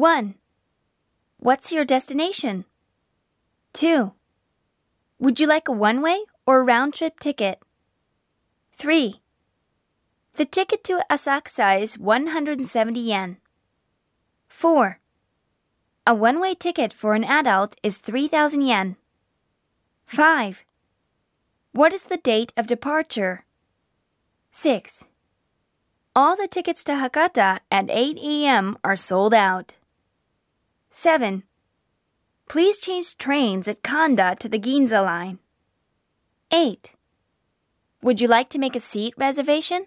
1. What's your destination? 2. Would you like a one way or round trip ticket? 3. The ticket to Asakusa is 170 yen. 4. A one way ticket for an adult is 3,000 yen. 5. What is the date of departure? 6. All the tickets to Hakata at 8 a.m. are sold out. 7. Please change trains at Kanda to the Ginza line. 8. Would you like to make a seat reservation?